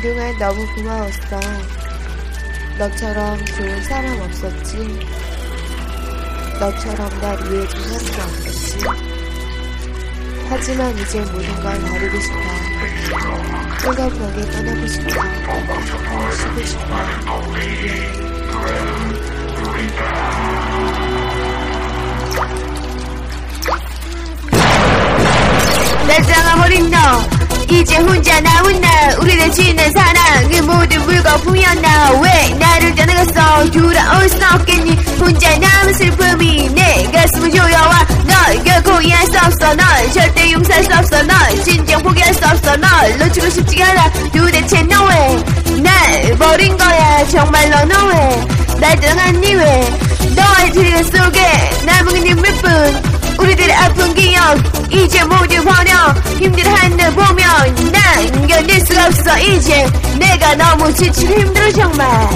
그동안 너무 고마웠어. 너처럼 좋은 사람 없었지. 너처럼 날 이해해준 사람도 없겠지. 하지만 이제 모든 걸 버리고 싶어. 뜨거운 벽에 떠나고 싶어. 쉬고 싶어. 날 떠나버린 너 이제 혼자 남은 나 없어. 널 놓치고 싶지 않아. 도대체 너왜 날 버린 거야. 정말로 너왜 날 떠나갔니 왜 너의 드림 속에 남은 눈물뿐. 우리들의 아픈 기억 이제 모두 버려. 힘들어한 널 보면 난 견딜 수가 없어. 이제 내가 너무 지치고 힘들어 정말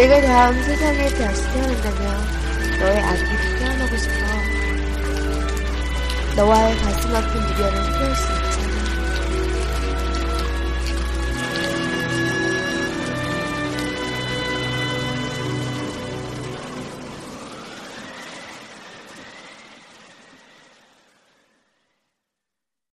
내가 다음 세상에 다시 태어난다면 너의 아기로 태어나고 싶어. 너와의 가슴 아픈 미련을 풀을 수 있지.